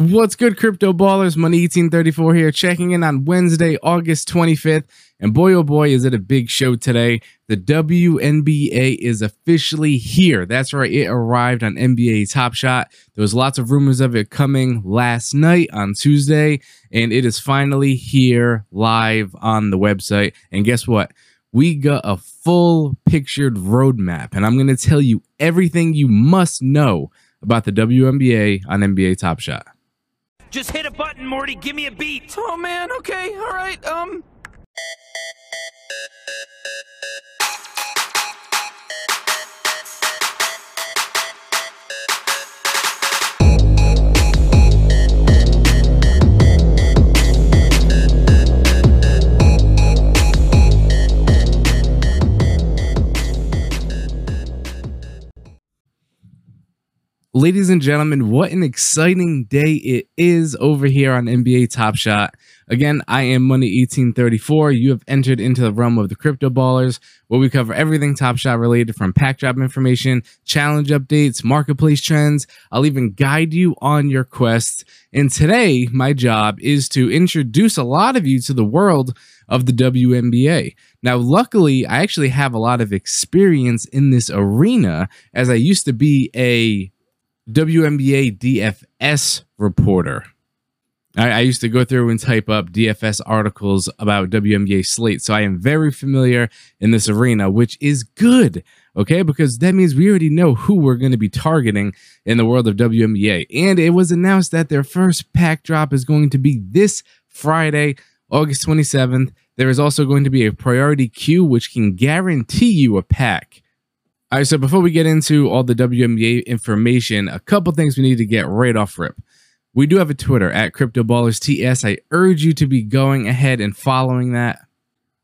What's good, crypto ballers? Money 1834 here, checking in on Wednesday, August 25th. And boy, oh boy, is it a big show today. The WNBA is officially here. That's right, it arrived on NBA Top Shot. There was lots of rumors of it coming last night on Tuesday, and it is finally here live on the website. And guess what? We got a full pictured roadmap, and I'm going to tell you everything you must know about the WNBA on NBA Top Shot. Just hit a button, Morty. Give me a beat. Oh man, okay, alright, um. Ladies and gentlemen, what an exciting day it is over here on NBA Top Shot. Again, I am Money 1834. You have entered into the realm of the crypto ballers, where we cover everything Top Shot related from pack drop information, challenge updates, marketplace trends. I'll even guide you on your quest. And today, my job is to introduce a lot of you to the world of the WNBA. Now, luckily, I actually have a lot of experience in this arena as I used to be a WNBA DFS reporter. I, I, used to go through and type up DFS articles about WNBA slate, so I am very familiar in this arena, which is good, okay? Because that means we already know who we're going to be targeting in the world of WNBA. And it was announced that their first pack drop is going to be this Friday, August 27th. There is also going to be a priority queue, which can guarantee you a pack. All right, so before we get into all the WNBA information, a couple things we need to get right off rip. We do have a Twitter at CryptoBallersTS. I urge you to be going ahead and following that.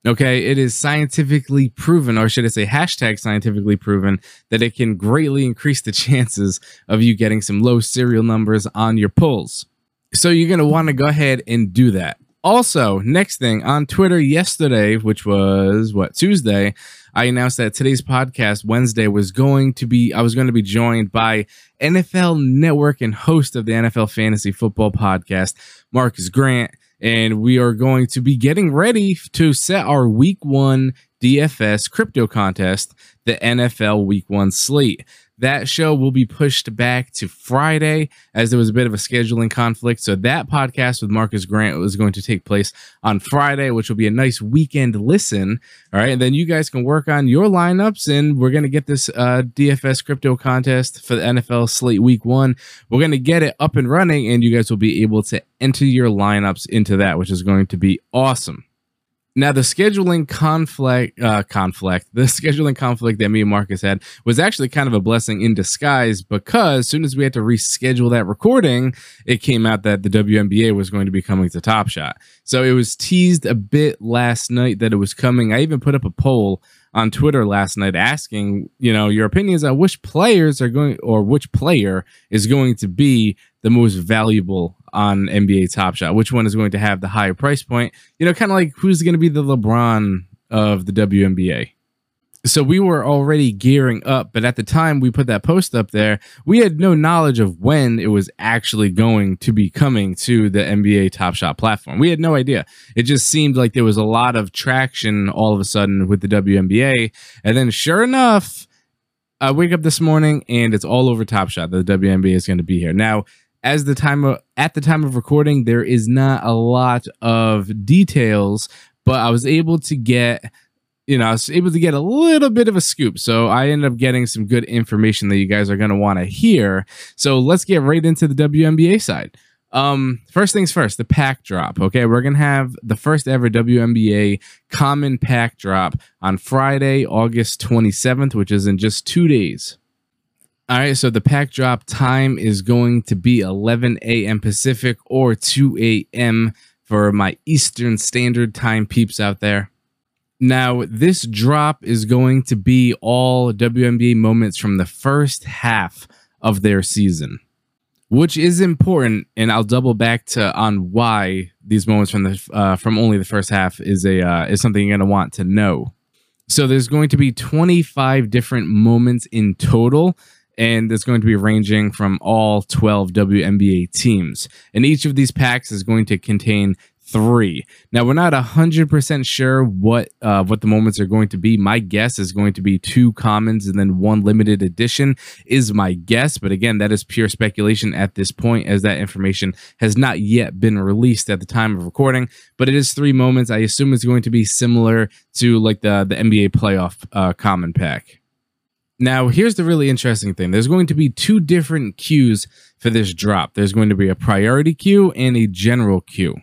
Okay, it is scientifically proven, or should I say, hashtag scientifically proven, that it can greatly increase the chances of you getting some low serial numbers on your pulls. So you're going to want to go ahead and do that. Also, next thing on Twitter yesterday, which was what Tuesday, I announced that today's podcast, Wednesday, was going to be, I was going to be joined by NFL Network and host of the NFL Fantasy Football Podcast, Marcas Grant. And we are going to be getting ready to set our week one DFS crypto contest, the NFL week one slate. That show will be pushed back to Friday as there was a bit of a scheduling conflict. So that podcast with Marcas Grant was going to take place on Friday, which will be a nice weekend listen. All right. And then you guys can work on your lineups and we're going to get this uh, DFS crypto contest for the NFL slate week one. We're going to get it up and running and you guys will be able to enter your lineups into that, which is going to be awesome. Now, the scheduling conflict, uh, conflict, the scheduling conflict that me and Marcas had was actually kind of a blessing in disguise because as soon as we had to reschedule that recording, it came out that the WNBA was going to be coming to Top Shot. So it was teased a bit last night that it was coming. I even put up a poll on Twitter last night asking, you know, your opinions on which players are going or which player is going to be the most valuable on NBA Top Shot? Which one is going to have the higher price point? You know, kind of like who's going to be the LeBron of the WNBA. So we were already gearing up, but at the time we put that post up there, we had no knowledge of when it was actually going to be coming to the NBA Top Shot platform. We had no idea. It just seemed like there was a lot of traction all of a sudden with the WNBA. And then sure enough, I wake up this morning and it's all over Top Shot. That the WNBA is going to be here. Now, as the time of, at the time of recording, there is not a lot of details, but I was able to get you know, I was able to get a little bit of a scoop. So I ended up getting some good information that you guys are going to want to hear. So let's get right into the WNBA side. Um, first things first, the pack drop. Okay, we're gonna have the first ever WNBA common pack drop on Friday, August 27th, which is in just two days. All right, so the pack drop time is going to be 11 a.m. Pacific or 2 a.m. for my Eastern Standard Time peeps out there. Now, this drop is going to be all WNBA moments from the first half of their season, which is important, and I'll double back to on why these moments from the uh, from only the first half is a uh, is something you're going to want to know. So there's going to be 25 different moments in total and it's going to be ranging from all 12 WNBA teams. And each of these packs is going to contain three. Now we're not hundred percent sure what uh, what the moments are going to be. My guess is going to be two commons and then one limited edition is my guess. But again, that is pure speculation at this point, as that information has not yet been released at the time of recording. But it is three moments. I assume it's going to be similar to like the the NBA playoff uh, common pack. Now, here's the really interesting thing. There's going to be two different queues for this drop. There's going to be a priority queue and a general queue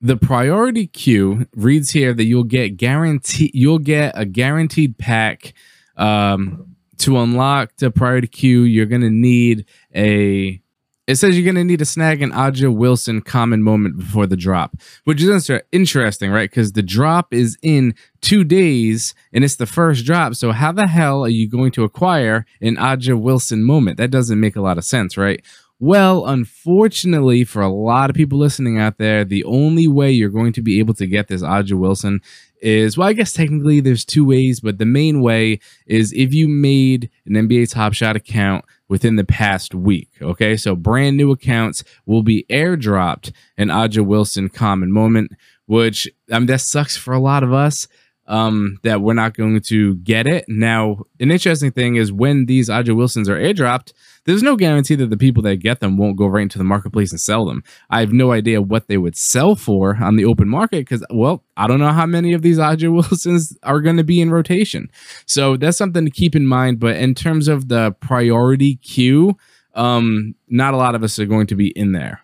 the priority queue reads here that you'll get guarantee you'll get a guaranteed pack um, to unlock the priority queue. You're gonna need a. It says you're gonna need to snag an A'ja Wilson common moment before the drop, which is interesting, right? Because the drop is in two days and it's the first drop. So how the hell are you going to acquire an A'ja Wilson moment? That doesn't make a lot of sense, right? Well, unfortunately, for a lot of people listening out there, the only way you're going to be able to get this A'ja Wilson is well, I guess technically there's two ways, but the main way is if you made an NBA Top Shot account within the past week. Okay, so brand new accounts will be airdropped an A'ja Wilson common moment, which I mean that sucks for a lot of us um, that we're not going to get it. Now, an interesting thing is when these A'ja Wilsons are airdropped, there's no guarantee that the people that get them won't go right into the marketplace and sell them. I have no idea what they would sell for on the open market because, well, I don't know how many of these A'ja Wilsons are going to be in rotation. So that's something to keep in mind. But in terms of the priority queue, um, not a lot of us are going to be in there.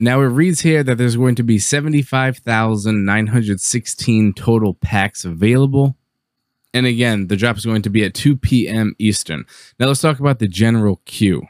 Now it reads here that there's going to be 75,916 total packs available. And again, the drop is going to be at 2 p.m. Eastern. Now let's talk about the general queue.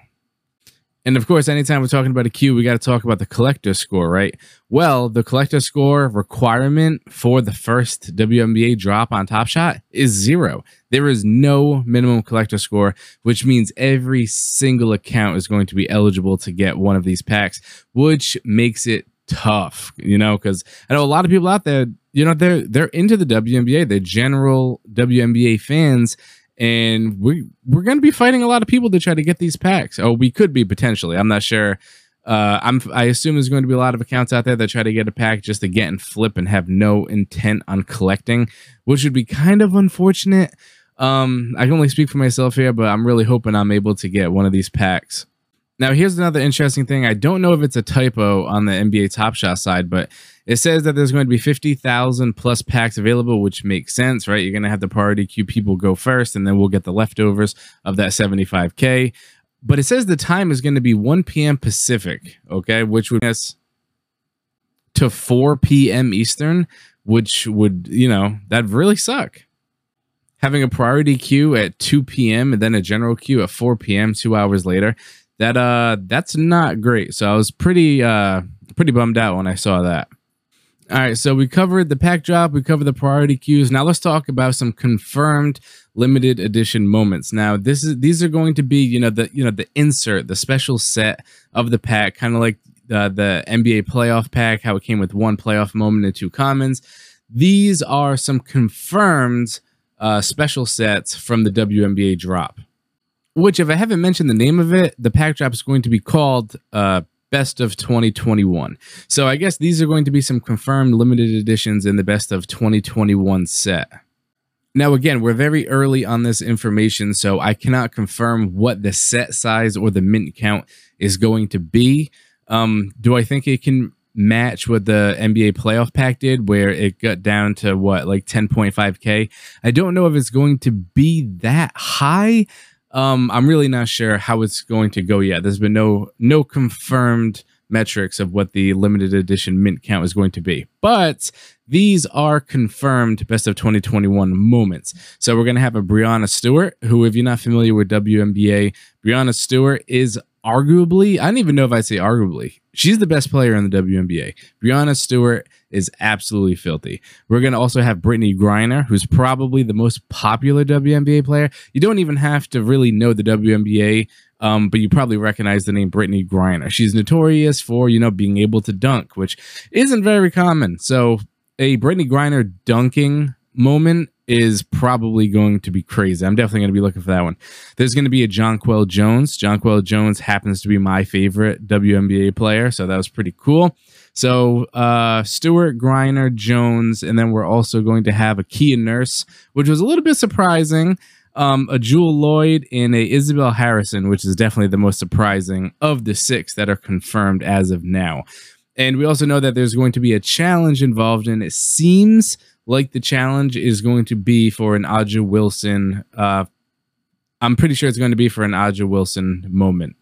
And of course, anytime we're talking about a queue, we got to talk about the collector score, right? Well, the collector score requirement for the first WNBA drop on Top Shot is zero. There is no minimum collector score, which means every single account is going to be eligible to get one of these packs, which makes it tough, you know, because I know a lot of people out there, you know, they're they're into the WNBA, they're general WNBA fans, and we we're going to be fighting a lot of people to try to get these packs. Oh, we could be potentially. I'm not sure. Uh, I'm I assume there's going to be a lot of accounts out there that try to get a pack just to get and flip and have no intent on collecting, which would be kind of unfortunate. Um, I can only speak for myself here, but I'm really hoping I'm able to get one of these packs. Now, here's another interesting thing. I don't know if it's a typo on the NBA Top Shot side, but it says that there's going to be 50,000 plus packs available, which makes sense, right? You're going to have the priority queue people go first, and then we'll get the leftovers of that 75K. But it says the time is going to be 1 p.m. Pacific, okay, which would guess to 4 p.m. Eastern, which would, you know, that really suck having a priority queue at 2 p.m. and then a general queue at 4 p.m. two hours later that uh that's not great. So I was pretty uh pretty bummed out when I saw that. All right, so we covered the pack drop, we covered the priority queues. Now let's talk about some confirmed limited edition moments. Now this is these are going to be you know the you know the insert, the special set of the pack, kind of like the the NBA playoff pack, how it came with one playoff moment and two commons. These are some confirmed uh, special sets from the WNBA drop which if I haven't mentioned the name of it, the pack drop is going to be called uh, Best of 2021. So I guess these are going to be some confirmed limited editions in the Best of 2021 set. Now, again, we're very early on this information, so I cannot confirm what the set size or the mint count is going to be. Um, do I think it can match what the NBA playoff pack did, where it got down to what, like 10.5K? I don't know if it's going to be that high. Um, I'm really not sure how it's going to go yet. There's been no no confirmed metrics of what the limited edition mint count is going to be. But these are confirmed best of 2021 moments. So we're going to have a Breanna Stewart, who, if you're not familiar with WNBA, Breanna Stewart is arguably, I don't even know if I say arguably, she's the best player in the WNBA. Breanna Stewart is absolutely filthy. We're going to also have Brittney Griner, who's probably the most popular WNBA player. You don't even have to really know the WNBA, um, but you probably recognize the name Brittney Griner. She's notorious for, you know, being able to dunk, which isn't very common. So a Brittney Griner dunking moment is probably going to be crazy. I'm definitely going to be looking for that one. There's going to be a Jonquel Jones. Jonquel Jones happens to be my favorite WNBA player, so that was pretty cool. So uh, Stewart, Griner, Jones, and then we're also going to have a Kia Nurse, which was a little bit surprising. Um, a Jewell Loyd and a Isabelle Harrison, which is definitely the most surprising of the six that are confirmed as of now. And we also know that there's going to be a challenge involved, and it seems like the challenge is going to be for an A'ja Wilson. Uh, I'm pretty sure it's going to be for an A'ja Wilson moment.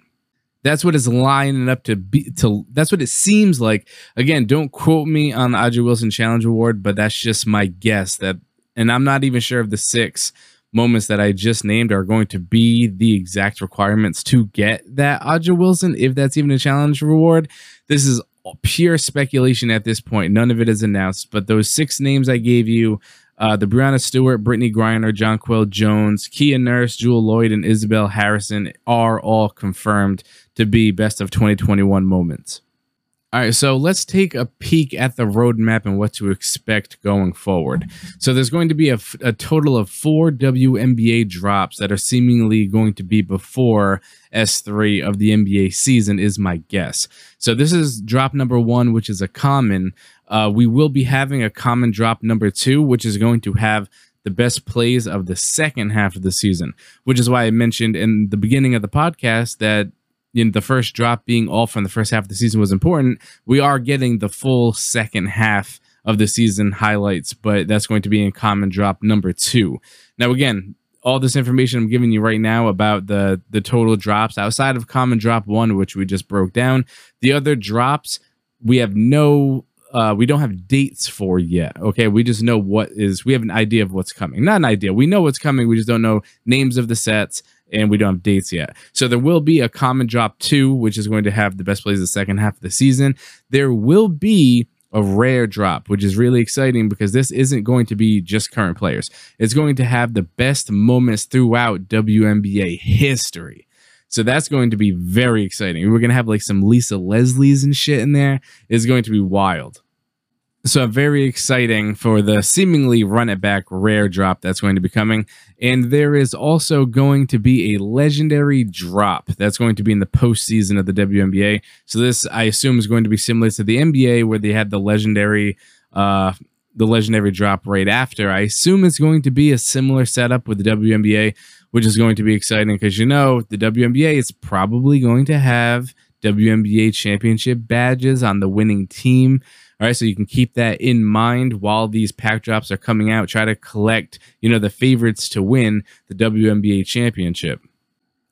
That's what it's lining up to be. To that's what it seems like. Again, don't quote me on the A'ja Wilson Challenge Award, but that's just my guess. That, and I'm not even sure if the six moments that I just named are going to be the exact requirements to get that A'ja Wilson, if that's even a challenge reward. This is pure speculation at this point. None of it is announced, but those six names I gave you uh, the Breanna Stewart, Brittney Griner, Jonquel Jones, Kia Nurse, Jewell Loyd, and Isabelle Harrison are all confirmed to be best of 2021 moments. All right, so let's take a peek at the roadmap and what to expect going forward. So there's going to be a, a, total of four WNBA drops that are seemingly going to be before S3 of the NBA season, is my guess. So this is drop number one, which is a common. Uh, we will be having a common drop number two, which is going to have the best plays of the second half of the season, which is why I mentioned in the beginning of the podcast that you know, the first drop being all from the first half of the season was important. We are getting the full second half of the season highlights, but that's going to be in common drop number two. Now, again, all this information I'm giving you right now about the the total drops outside of common drop one, which we just broke down. The other drops we have no uh, we don't have dates for yet. Okay, we just know what is. We have an idea of what's coming. Not an idea. We know what's coming. We just don't know names of the sets and we don't have dates yet. So there will be a common drop two, which is going to have the best plays the second half of the season. There will be a rare drop, which is really exciting because this isn't going to be just current players. It's going to have the best moments throughout WNBA history. So that's going to be very exciting. We're going to have like some Lisa Leslie's and shit in there. It's going to be wild. So very exciting for the seemingly run it back rare drop that's going to be coming. And there is also going to be a legendary drop that's going to be in the postseason of the WNBA. So this I assume is going to be similar to the NBA where they had the legendary uh the legendary drop right after. I assume it's going to be a similar setup with the WNBA, which is going to be exciting because you know the WNBA is probably going to have WNBA championship badges on the winning team. All right, so you can keep that in mind while these pack drops are coming out. Try to collect, you know, the favorites to win the WNBA championship.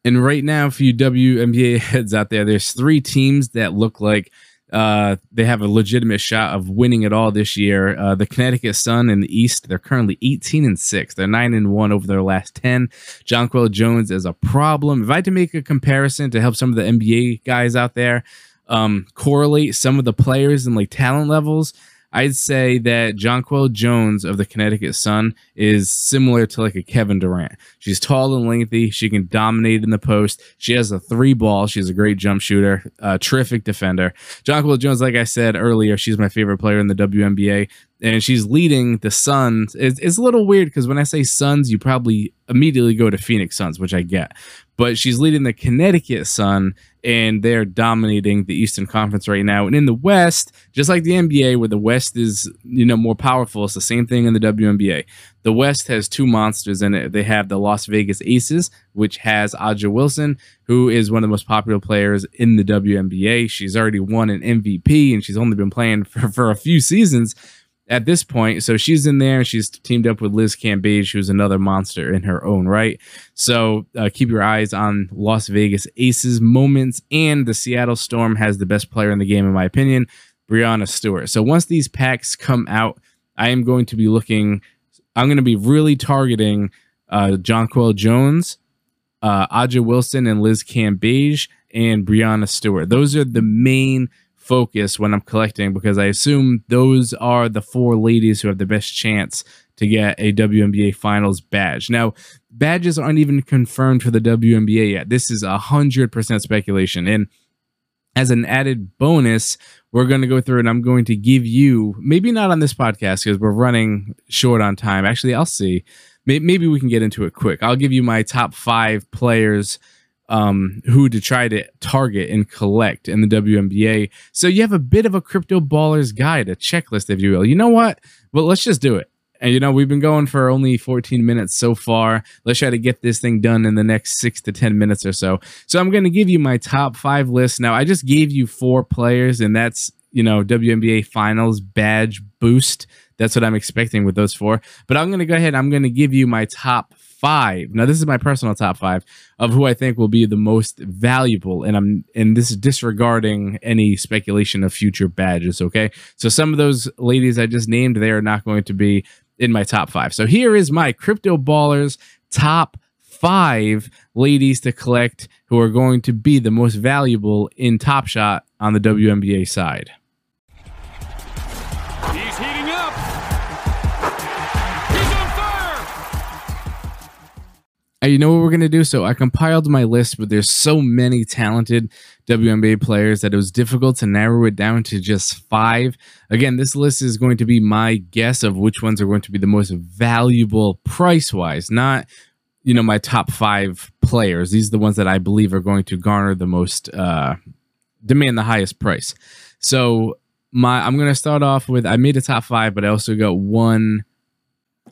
And right now, for you WNBA heads out there, there's three teams that look like uh, they have a legitimate shot of winning it all this year. Uh, the Connecticut Sun in the East, they're currently 18 and 6. They're 9 and 1 over their last 10. Jonquel Jones is a problem. If I had to make a comparison to help some of the NBA guys out there, um, correlate some of the players and like talent levels, I'd say that Jonquel Jones of the Connecticut Sun is similar to like a Kevin Durant. She's tall and lengthy. She can dominate in the post. She has a three ball. She's a great jump shooter, a terrific defender. Jonquel Jones, like I said earlier, she's my favorite player in the WNBA and she's leading the Suns. It's, it's a little weird because when I say Suns, you probably immediately go to Phoenix Suns, which I get. But she's leading the Connecticut Sun, and they're dominating the Eastern Conference right now. And in the West, just like the NBA, where the West is you know more powerful, it's the same thing in the WNBA. The West has two monsters in it. They have the Las Vegas Aces, which has A'ja Wilson, who is one of the most popular players in the WNBA. She's already won an MVP, and she's only been playing for, for a few seasons at this point. So she's in there. She's teamed up with Liz Cambage, who's another monster in her own right. So uh, keep your eyes on Las Vegas Aces moments. And the Seattle Storm has the best player in the game, in my opinion, Breanna Stewart. So once these packs come out, I am going to be looking, I'm going to be really targeting uh, Jonquel Jones, uh, A'ja Wilson, and Liz Cambage, and Breanna Stewart. Those are the main focus when I'm collecting because I assume those are the four ladies who have the best chance to get a WNBA Finals badge. Now, badges aren't even confirmed for the WNBA yet. This is a hundred percent speculation, and as an added bonus, we're going to go through and I'm going to give you, maybe not on this podcast because we're running short on time. Actually, I'll see. Maybe we can get into it quick. I'll give you my top five players um, who to try to target and collect in the WNBA. So you have a bit of a crypto ballers guide, a checklist, if you will. You know what? Well, let's just do it. And you know, we've been going for only 14 minutes so far. Let's try to get this thing done in the next six to 10 minutes or so. So I'm going to give you my top five list. Now, I just gave you four players, and that's, you know, WNBA finals badge boost. That's what I'm expecting with those four. But I'm going to go ahead. I'm going to give you my top five. Now, this is my personal top five of who I think will be the most valuable, and I'm and this is disregarding any speculation of future badges. Okay, so some of those ladies I just named, they are not going to be in my top five. So here is my crypto ballers top five ladies to collect who are going to be the most valuable in Top Shot on the WNBA side. You know what we're going to do? So I compiled my list, but there's so many talented WNBA players that it was difficult to narrow it down to just five. Again, this list is going to be my guess of which ones are going to be the most valuable price wise, not you know my top five players. These are the ones that I believe are going to garner the most, uh, demand the highest price. So my I'm going to start off with I made a top five, but I also got one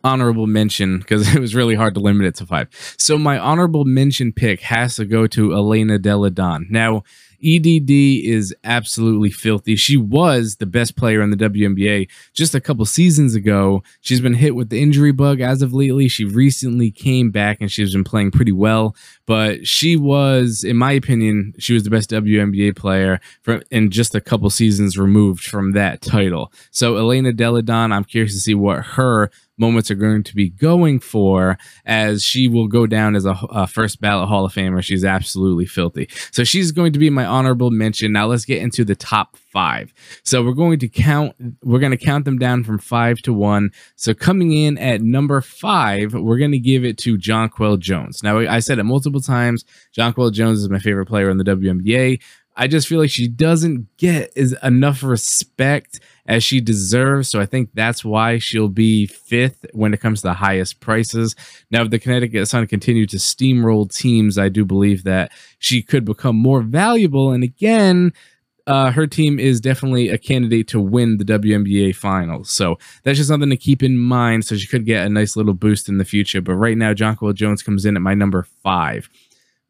honorable mention because it was really hard to limit it to five. So my honorable mention pick has to go to Elena Delle Donne. Now, EDD is absolutely filthy. She was the best player in the WNBA just a couple seasons ago. She's been hit with the injury bug as of lately. She recently came back and she's been playing pretty well. But she was, in my opinion, she was the best WNBA player for, in just a couple seasons removed from that title. So Elena Delle Donne, I'm curious to see what her moments are going to be going for as she will go down as a, a, first ballot Hall of Famer. She's absolutely filthy. So she's going to be my honorable mention. Now let's get into the top five. So we're going to count, we're going to count them down from five to one. So coming in at number five, we're going to give it to Jonquel Jones. Now I said it multiple times. Jonquel Jones is my favorite player in the WNBA. I just feel like she doesn't get is enough respect as she deserves. So I think that's why she'll be fifth when it comes to the highest prices. Now, if the Connecticut Sun continue to steamroll teams, I do believe that she could become more valuable. And again, uh, her team is definitely a candidate to win the WNBA finals. So that's just something to keep in mind. So she could get a nice little boost in the future. But right now, Jonquel Jones comes in at my number five.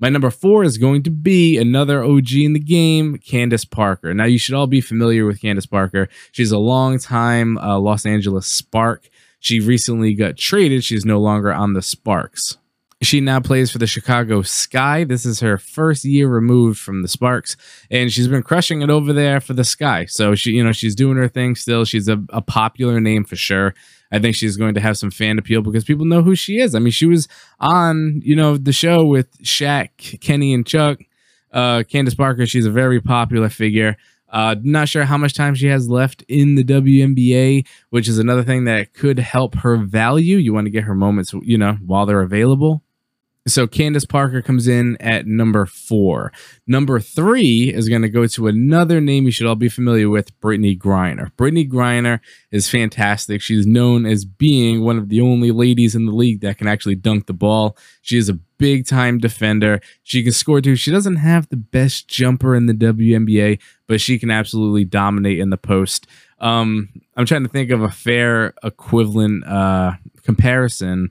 My number four is going to be another OG in the game, Candace Parker. Now, you should all be familiar with Candace Parker. She's a long-time uh, Los Angeles Spark. She recently got traded. She's no longer on the Sparks. She now plays for the Chicago Sky. This is her first year removed from the Sparks, and she's been crushing it over there for the Sky. So she, you know, she's doing her thing still. She's a, a popular name for sure. I think she's going to have some fan appeal because people know who she is. I mean, she was on, you know, the show with Shaq, Kenny, and Chuck. Uh, Candace Parker, she's a very popular figure. Uh, not sure how much time she has left in the WNBA, which is another thing that could help her value. You want to get her moments, you know, while they're available. So Candace Parker comes in at number four. Number three is going to go to another name you should all be familiar with, Brittney Griner. Brittney Griner is fantastic. She's known as being one of the only ladies in the league that can actually dunk the ball. She is a big time defender. She can score too. She doesn't have the best jumper in the WNBA, but she can absolutely dominate in the post. Um, I'm trying to think of a fair equivalent uh, comparison.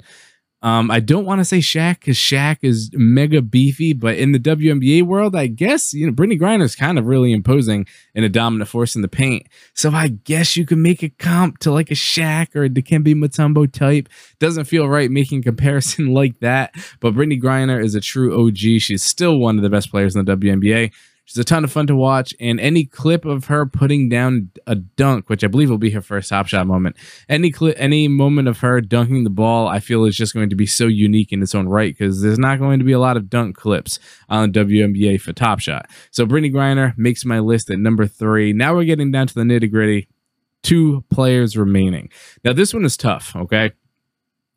Um, I don't want to say Shaq because Shaq is mega beefy, but in the WNBA world, I guess you know Brittney Griner is kind of really imposing and a dominant force in the paint. So I guess you could make a comp to like a Shaq or a Dikembe Mutombo type. Doesn't feel right making comparison like that, but Brittney Griner is a true OG. She's still one of the best players in the WNBA. She's a ton of fun to watch, and any clip of her putting down a dunk, which I believe will be her first Top Shot moment, any clip, any moment of her dunking the ball, I feel is just going to be so unique in its own right because there's not going to be a lot of dunk clips on WNBA for Top Shot. So Brittney Griner makes my list at number three. Now we're getting down to the nitty gritty. Two players remaining. Now this one is tough. Okay,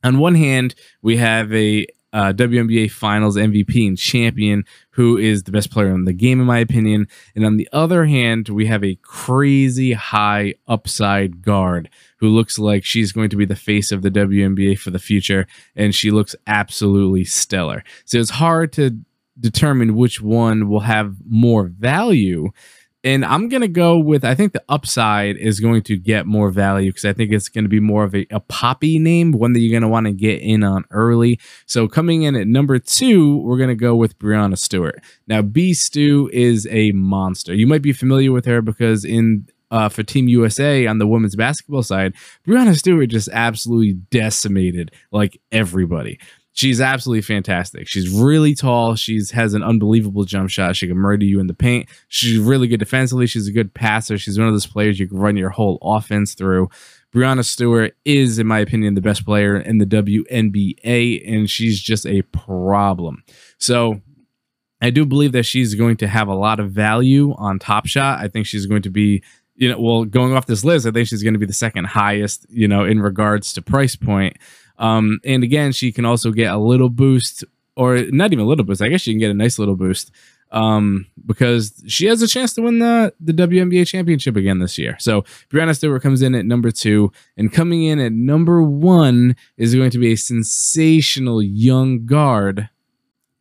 on one hand, we have a uh, WNBA Finals MVP and champion, who is the best player in the game, in my opinion. And on the other hand, we have a crazy high upside guard who looks like she's going to be the face of the WNBA for the future, and she looks absolutely stellar. So it's hard to determine which one will have more value and I'm going to go with, I think the upside is going to get more value because I think it's going to be more of a, a poppy name, one that you're going to want to get in on early. So coming in at number two, we're going to go with Breanna Stewart. Now, B Stew is a monster. You might be familiar with her because in uh, for Team USA on the women's basketball side, Breanna Stewart just absolutely decimated like everybody she's absolutely fantastic. She's really tall. She's has an unbelievable jump shot. She can murder you in the paint. She's really good defensively. She's a good passer. She's one of those players you can run your whole offense through. Breanna Stewart is, in my opinion, the best player in the WNBA, and she's just a problem. So I do believe that she's going to have a lot of value on Top Shot. I think she's going to be, you know, well, going off this list, I think she's going to be the second highest, you know, in regards to price point. Um, and again, she can also get a little boost, or not even a little boost. I guess she can get a nice little boost um, because she has a chance to win the the WNBA championship again this year. So Breanna Stewart comes in at number two, and coming in at number one is going to be a sensational young guard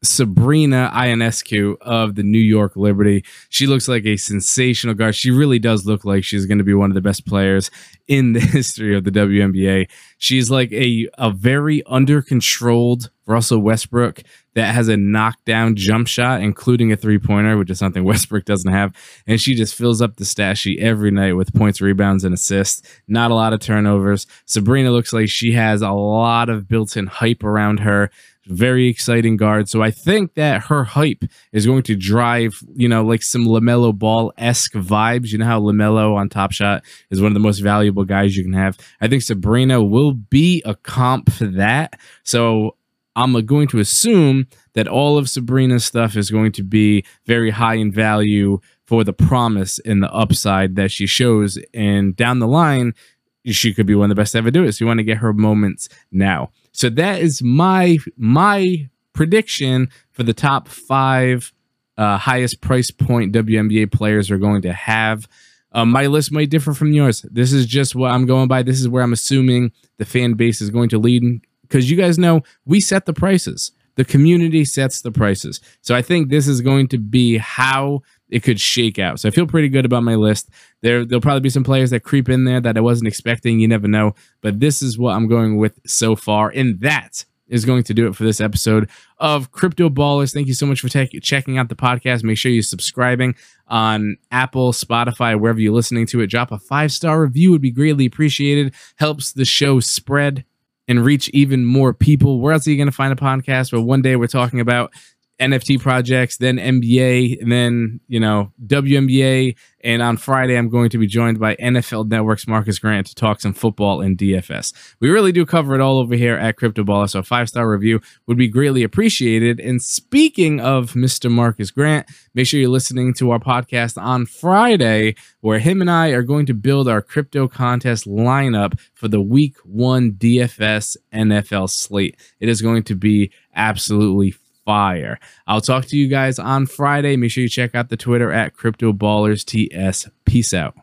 Sabrina Ionescu of the New York Liberty. She looks like a sensational guard. She really does look like she's going to be one of the best players in the history of the WNBA. She's like a, a very under controlled Russell Westbrook that has a knockdown jump shot, including a three pointer, which is something Westbrook doesn't have. And she just fills up the stat sheet every night with points, rebounds, and assists. Not a lot of turnovers. Sabrina looks like she has a lot of built in hype around her very exciting guard. So I think that her hype is going to drive, you know, like some LaMelo Ball esque vibes. You know how LaMelo on Top Shot is one of the most valuable guys you can have. I think Sabrina will be a comp for that. So I'm going to assume that all of Sabrina's stuff is going to be very high in value for the promise and the upside that she shows. And down the line, she could be one of the best to ever do it. So you want to get her moments now. So that is my my prediction for the top five uh, highest price point WNBA players are going to have. Uh, my list might differ from yours. This is just what I'm going by. This is where I'm assuming the fan base is going to lead because you guys know we set the prices. The community sets the prices. So I think this is going to be how it could shake out. So I feel pretty good about my list. There, there'll probably be some players that creep in there that I wasn't expecting. You never know. But this is what I'm going with so far. And that is going to do it for this episode of Crypto Ballers. Thank you so much for te- checking out the podcast. Make sure you're subscribing on Apple, Spotify, wherever you're listening to it. Drop a five star review would be greatly appreciated. Helps the show spread and reach even more people. Where else are you going to find a podcast where one day we're talking about NFT projects, then NBA, and then, you know, WNBA. And on Friday, I'm going to be joined by NFL Network's Marcas Grant to talk some football and DFS. We really do cover it all over here at Crypto Baller, so a five star review would be greatly appreciated. And speaking of Mr. Marcas Grant, make sure you're listening to our podcast on Friday, where him and I are going to build our crypto contest lineup for the week one DFS NFL slate. It is going to be absolutely fire. I'll talk to you guys on Friday. Make sure you check out the Twitter at Crypto Ballers TS. Peace out.